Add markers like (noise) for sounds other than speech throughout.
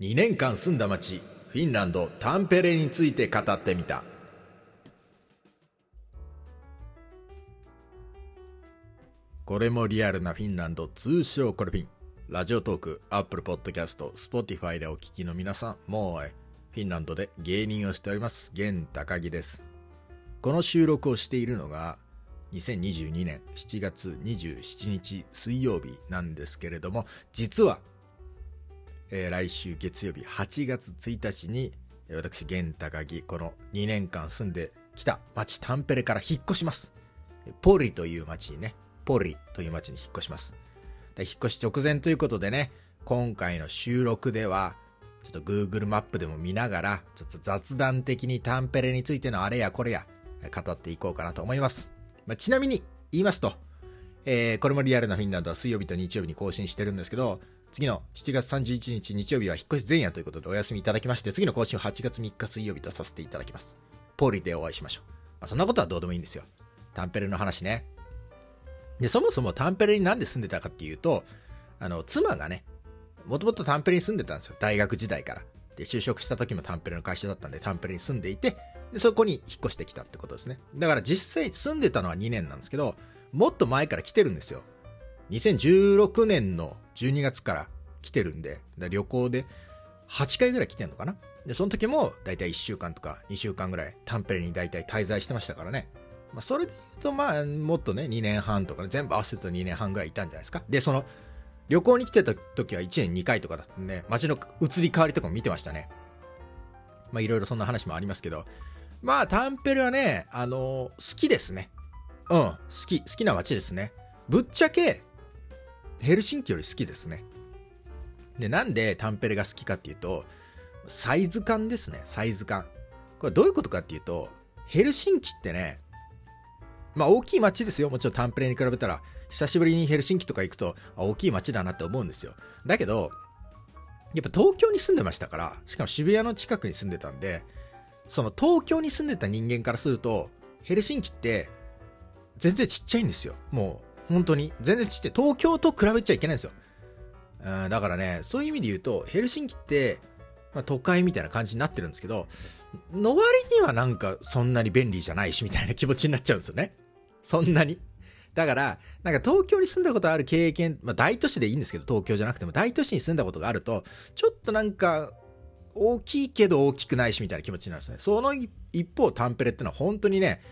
2年間住んだ町フィンランドタンペレについて語ってみた。これもリアルなフィンランド通称コルフィン。 Radiotalk Apple Podcast Spotify でお聞きの皆さんもうえフィンランドで芸人をしております現高木です。この収録をしているのが2022年7月27日水曜日なんですけれども実はえー、来週月曜日8月1日に、私、現高木、この2年間住んできた町タンペレから引っ越します。ポリという町にね、ポリという町に引っ越します。で引っ越し直前ということでね、今回の収録では、ちょっと Google マップでも見ながら、ちょっと雑談的にタンペレについてのあれやこれや、語っていこうかなと思います。まあ、ちなみに言いますと、えー、これもリアルなフィンランドは水曜日と日曜日に更新してるんですけど、次の7月31日日曜日は引っ越し前夜ということでお休みいただきまして、次の更新は8月3日水曜日とさせていただきます。ポーリーでお会いしましょう。まあ、そんなことはどうでもいいんですよ。タンペレの話ね。で、そもそもタンペレになんで住んでたかっていうと、あの、妻がね、もともとタンペレに住んでたんですよ。大学時代から。で、就職した時もタンペレの会社だったんで、タンペレに住んでいて、で、そこに引っ越してきたってことですね。だから実際住んでたのは2年なんですけど、もっと前から来てるんですよ。2016年の12月から来てるんで、旅行で8回ぐらい来てんのかな？で、その時もだいたい1週間とか2週間ぐらいタンペレにだいたい滞在してましたからね。まあ、それで言うと、まあ、もっとね、2年半とかね、全部合わせると2年半ぐらいいたんじゃないですか？で、その、旅行に来てた時は1年2回とかだったんで、街の移り変わりとかも見てましたね。まあ、いろいろそんな話もありますけど、まあ、タンペレはね、あのー、好きですね。うん、好き、好きな街ですね。ぶっちゃけ、ヘルシンキより好きですね。で、なんでタンペレが好きかっていうと、サイズ感ですね、サイズ感。これどういうことかっていうと、ヘルシンキってね、まあ大きい街ですよ。もちろんタンペレに比べたら、久しぶりにヘルシンキとか行くと、あ大きい街だなって思うんですよ。だけど、やっぱ東京に住んでましたから、しかも渋谷の近くに住んでたんで、その東京に住んでた人間からすると、ヘルシンキって全然ちっちゃいんですよ。もう、本当に。全然ちっちゃい。東京と比べちゃいけないんですよ。うん、だからね、そういう意味で言うと、ヘルシンキって、まあ、都会みたいな感じになってるんですけど、の割にはなんかそんなに便利じゃないしみたいな気持ちになっちゃうんですよね。そんなに。だから、なんか東京に住んだことある経験、まあ大都市でいいんですけど、東京じゃなくても大都市に住んだことがあると、ちょっとなんか、大きいけど大きくないしみたいな気持ちになるんですね。その一方、タンペレってのは本当にね、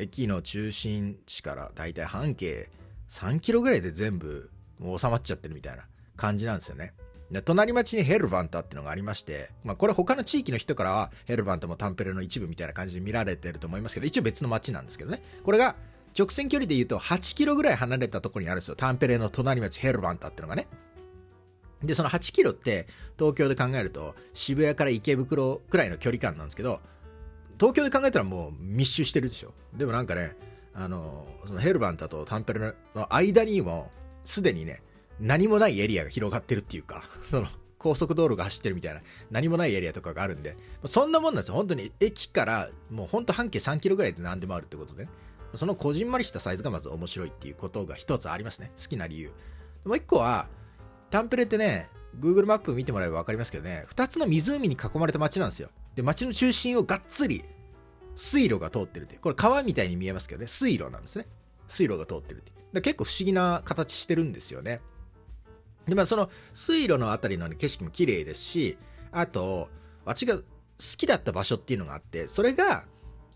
駅の中心地からだいたい半径3キロぐらいで全部収まっちゃってるみたいな。感じなんですよね。で隣町にヘルバンタっていうのがありまして、まあこれ他の地域の人からはヘルバンタもタンペレの一部みたいな感じで見られてると思いますけど、一応別の町なんですけどね。これが直線距離で言うと8キロぐらい離れたところにあるんですよ。タンペレの隣町ヘルバンタってのがね。で、その8キロって東京で考えると渋谷から池袋くらいの距離感なんですけど、東京で考えたらもう密集してるでしょ。でもなんかね、あの、そのヘルバンタとタンペレの間にもすでにね、何もないエリアが広がってるっていうか、(laughs) その、高速道路が走ってるみたいな、何もないエリアとかがあるんで、そんなもんなんですよ。本当に駅から、もう本当半径3キロぐらいで何でもあるってことでね。そのこじんまりしたサイズがまず面白いっていうことが一つありますね。好きな理由。もう一個は、タンプレってね、Google マップ見てもらえば分かりますけどね、二つの湖に囲まれた街なんですよ。で、街の中心をがっつり水路が通ってるって。これ川みたいに見えますけどね、水路なんですね。水路が通ってるって。結構不思議な形してるんですよね。で、まあその水路のあたりの景色も綺麗ですし、あと、私が好きだった場所っていうのがあって、それが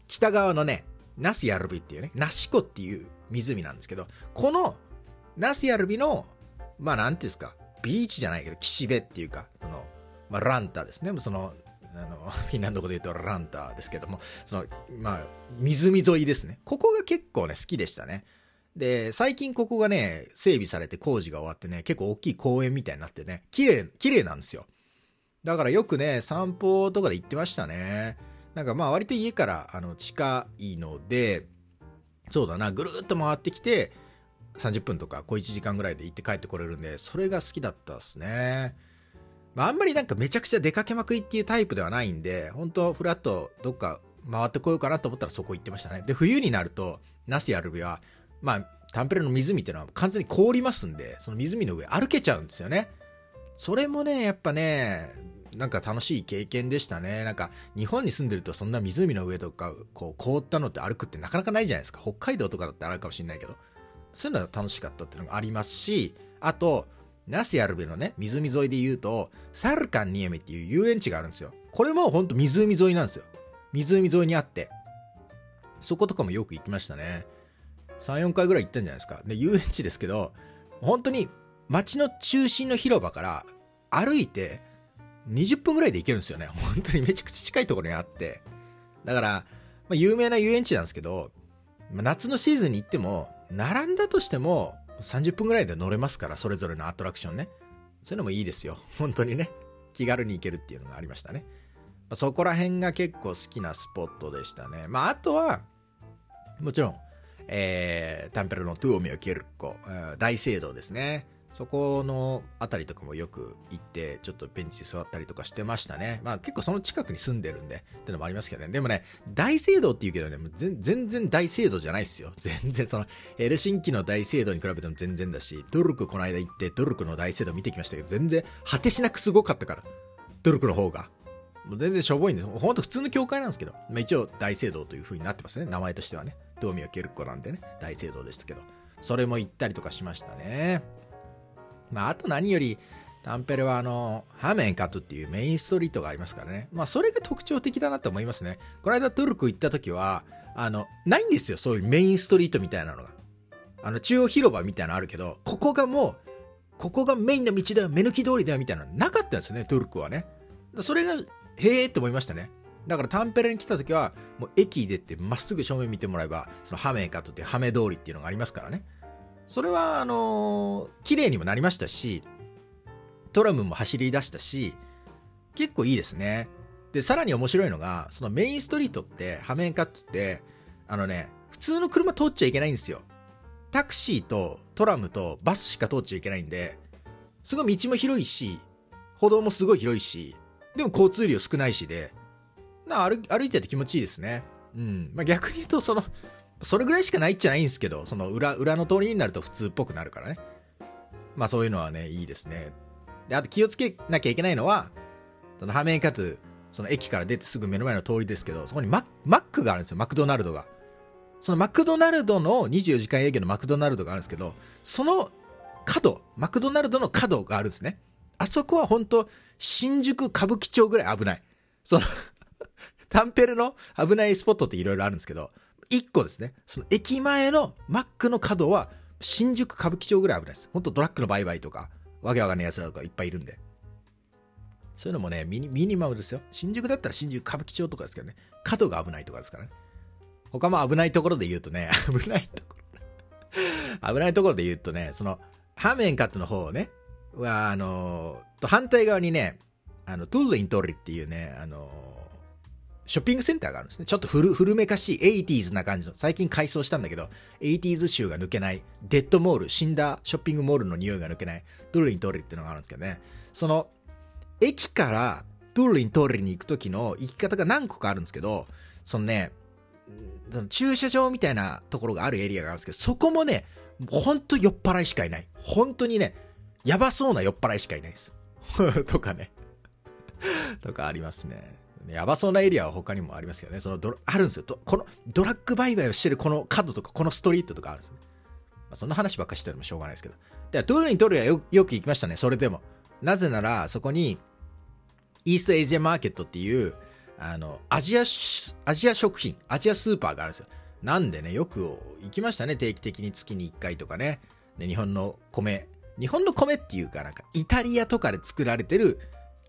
北側のね、ナスヤルビっていうね、ナシコっていう湖なんですけど、このナスヤルビの、まあなんていうんですか、ビーチじゃないけど、岸辺っていうか、その、まあランタですね。その、あの、フィンランド語で言うとランターですけども、その、まあ、湖沿いですね。ここが結構ね、好きでしたね。で、最近ここがね、整備されて工事が終わってね、結構大きい公園みたいになってね、綺麗、綺麗なんですよ。だからよくね、散歩とかで行ってましたね。なんかまあ割と家からあの近いので、そうだな、ぐるっと回ってきて、30分とか小1時間ぐらいで行って帰ってこれるんで、それが好きだったですね。まあ、あんまりなんかめちゃくちゃ出かけまくりっていうタイプではないんで、本当フラットどっか回ってこようかなと思ったらそこ行ってましたね。で、冬になると、ナスやる日はまあ、タンペレの湖っていうのは完全に凍りますんで、その湖の上歩けちゃうんですよね。それもね、やっぱね、なんか楽しい経験でしたね。なんか、日本に住んでるとそんな湖の上とか、こう、凍ったのって歩くってなかなかないじゃないですか。北海道とかだってあるかもしれないけど。そういうのが楽しかったっていうのがありますし、あと、ナスヤルベのね、湖沿いで言うと、サルカンニエメっていう遊園地があるんですよ。これもほんと湖沿いなんですよ。湖沿いにあって。そことかもよく行きましたね。3、4回ぐらい行ったんじゃないですか。で、遊園地ですけど、本当に街の中心の広場から歩いて20分ぐらいで行けるんですよね。本当にめちゃくちゃ近いところにあって。だから、まあ、有名な遊園地なんですけど、夏のシーズンに行っても、並んだとしても30分ぐらいで乗れますから、それぞれのアトラクションね。そういうのもいいですよ。(laughs) 本当にね。気軽に行けるっていうのがありましたね。そこら辺が結構好きなスポットでしたね。まあ、あとは、もちろん、えー、タンペルのトゥオミオケルコ、大聖堂ですね。そこの辺りとかもよく行って、ちょっとベンチ座ったりとかしてましたね。まあ結構その近くに住んでるんで、ってのもありますけどね。でもね、大聖堂って言うけどね、もう全然大聖堂じゃないですよ。(laughs) 全然その、ヘルシンキの大聖堂に比べても全然だし、ドルクこの間行って、ドルクの大聖堂見てきましたけど、全然果てしなくすごかったから。ドルクの方が。もう全然しょぼいんです。ほんと普通の教会なんですけど、まあ、一応大聖堂という風になってますね。名前としてはね。ドーミオケルコなんでね、大聖堂でしたけど。それも行ったりとかしましたね。まあ、あと何より、タンペレはあの、ハメンカトっていうメインストリートがありますからね。まあ、それが特徴的だなと思いますね。この間トルク行った時は、あの、ないんですよ。そういうメインストリートみたいなのが。あの、中央広場みたいなのあるけど、ここがもう、ここがメインの道だよ、目抜き通りだよ、みたいなのなかったんですよね、トルクはね。それが、へえって思いましたね。だからタンペレに来た時は、もう駅出てまっすぐ正面見てもらえば、そのハメンカトっていうハメ通りっていうのがありますからね。それは、あのー、綺麗にもなりましたし、トラムも走り出したし、結構いいですね。で、さらに面白いのが、そのメインストリートって、ハメンカットって、あのね、普通の車通っちゃいけないんですよ。タクシーとトラムとバスしか通っちゃいけないんで、すごい道も広いし、歩道もすごい広いし、でも交通量少ないしで、な歩歩いてて気持ちいいですね。うん。まあ、逆に言うと、その、それぐらいしかないっちゃないんですけど、その裏、裏の通りになると普通っぽくなるからね。まあそういうのはね、いいですね。で、あと気をつけなきゃいけないのは、そのハメンカトゥ、その駅から出てすぐ目の前の通りですけど、そこにママックがあるんですよ、マクドナルドが。そのマクドナルドの24時間営業のマクドナルドがあるんですけど、その角、マクドナルドの角があるんですね。あそこは本当新宿歌舞伎町ぐらい危ない。その (laughs) タンペルの危ないスポットって色々あるんですけど、1個ですね。その駅前のマックの角は、新宿歌舞伎町ぐらい危ないです。ほんとドラッグの売買とか、わけわかんない奴らとかいっぱいいるんで。そういうのもねミニ、ミニマムですよ。新宿だったら新宿歌舞伎町とかですけどね。角が危ないとかですからね。他も危ないところで言うとね、(laughs) 危ないところ。(laughs) 危ないところで言うとね、その、ハーメンカトゥの方をね、は、あの、と反対側にね、あの、トゥッリントリっていうね、あの、ショッピングセンターがあるんですね。ちょっと古古めかしい 80s な感じの、最近改装したんだけど、80s 臭が抜けない、 dead mall、死んだショッピングモールの匂いが抜けない、トゥールイントーリっていうのがあるんですけどね。その、駅からトゥールイントーリに行く時の行き方が何個かあるんですけど、そのね、その駐車場みたいなところがあるエリアがあるんですけど、そこもね、ほんと酔っ払いしかいない。本当にね、やばそうな酔っ払いしかいないです。(laughs) とかね。とかありますね。やばそうなエリアは他にもありますけどね。そのドあるんですよ。このドラッグ売買をしてるこの角とかこのストリートとかあるんですね。まあ、そんな話ばっかしてるのもしょうがないですけど。で、トゥールにトゥルはよよく行きましたね。それでも。なぜなら、そこに、イーストエイジアマーケットっていう、あの、アジア、アジア食品、アジアスーパーがあるんですよ。なんでね、よく行きましたね。定期的に月に1回とかね。で日本の米。日本の米っていうか、なんか、イタリアとかで作られてる、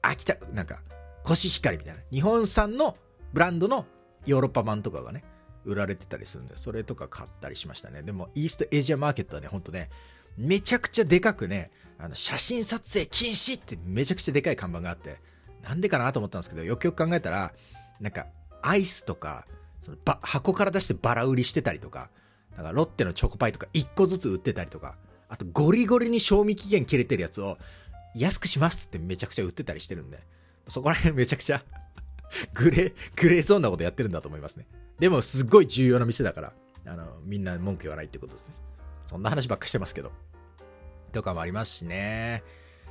秋田、なんか、コシヒカリみたいな。日本産のブランドのヨーロッパ版とかがね、売られてたりするんで、それとか買ったりしましたね。でも、イーストエイジアマーケットはね、ほんとね、めちゃくちゃでかくね、あの、写真撮影禁止ってめちゃくちゃでかい看板があって、なんでかなと思ったんですけど、よくよく考えたら、なんか、アイスとか、そのば箱から出してバラ売りしてたりとか、なんかロッテのチョコパイとか1個ずつ売ってたりとか、あとゴリゴリに賞味期限切れてるやつを安くしますってめちゃくちゃ売ってたりしてるんで、そこら辺めちゃくちゃ (laughs) グレー、グレーゾーンなことやってるんだと思いますね。でも、すっごい重要な店だから、あの、みんな文句言わないってことですね。そんな話ばっかしてますけど。とかもありますしね。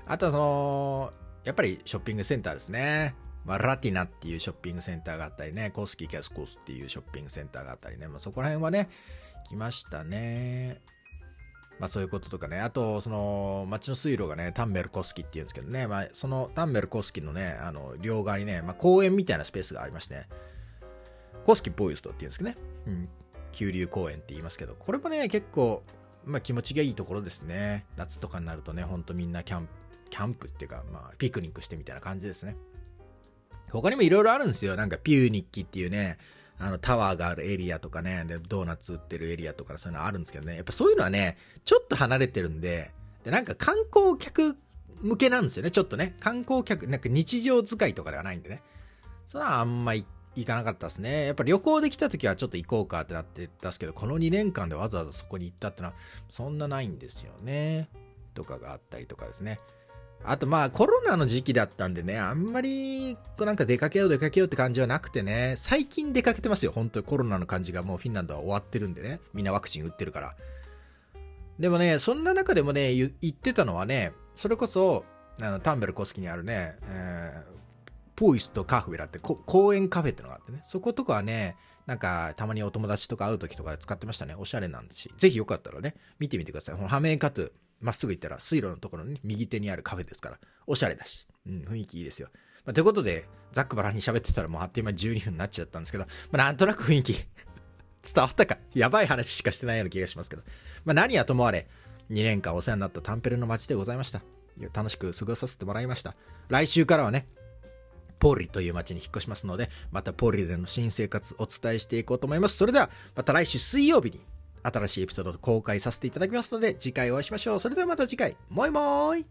あとはその、やっぱりショッピングセンターですね。まあ、ラティナっていうショッピングセンターがあったりね、コースキーキャスコースっていうショッピングセンターがあったりね、まあ、そこら辺はね、来ましたね。まあそういうこととかね、あと、その、街の水路がね、タンベルコスキっていうんですけどね、まあそのタンベルコスキのね、あの、両側にね、まあ公園みたいなスペースがありまして、ね、コスキボイストっていうんですけどね、うん、急流公園って言いますけど、これもね、結構、まあ気持ちがいいところですね。夏とかになるとね、ほんとみんなキャンプ、キャンプっていうか、まあピクニックしてみたいな感じですね。他にもいろいろあるんですよ。なんかピューニッキっていうね、あの、タワーがあるエリアとかね、で、ドーナツ売ってるエリアとかそういうのあるんですけどね、やっぱそういうのはね、ちょっと離れてるんで、で、なんか観光客向けなんですよね、ちょっとね。観光客、なんか日常使いとかではないんでね。それはあんま行かなかったですね。やっぱ旅行で来た時はちょっと行こうかってなってたんですけど、この2年間でわざわざそこに行ったってのは、そんなないんですよね。とかがあったりとかですね。あとまあコロナの時期だったんでね、あんまりこうなんか出かけよう出かけようって感じはなくてね、最近出かけてますよ、本当にコロナの感じがもうフィンランドは終わってるんでね、みんなワクチン打ってるから。でもね、そんな中でもね、言ってたのはね、それこそ、あのタンベルコスキにあるね、えー、ポイスとカフェラって公園カフェってのがあってね、そことかはね、なんか、たまにお友達とか会う時とかで使ってましたね。おしゃれなんですし。ぜひよかったらね、見てみてください。このハメンカトゥ、まっすぐ行ったら水路のところに、右手にあるカフェですから、おしゃれだし、うん、雰囲気いいですよ。まあ、ということで、ざっくばらんに喋ってたらもうあっという間に12分になっちゃったんですけど、まあ、なんとなく雰囲気 (laughs) 伝わったか？やばい話しかしてないような気がしますけど。まあ、何はともあれ、2年間お世話になったタンペルの街でございました。楽しく過ごさせてもらいました。来週からはね、ポーリという街に引っ越しますので、またポーリでの新生活お伝えしていこうと思います。それでは、また来週水曜日に新しいエピソード公開させていただきますので、次回お会いしましょう。それではまた次回、もいもーい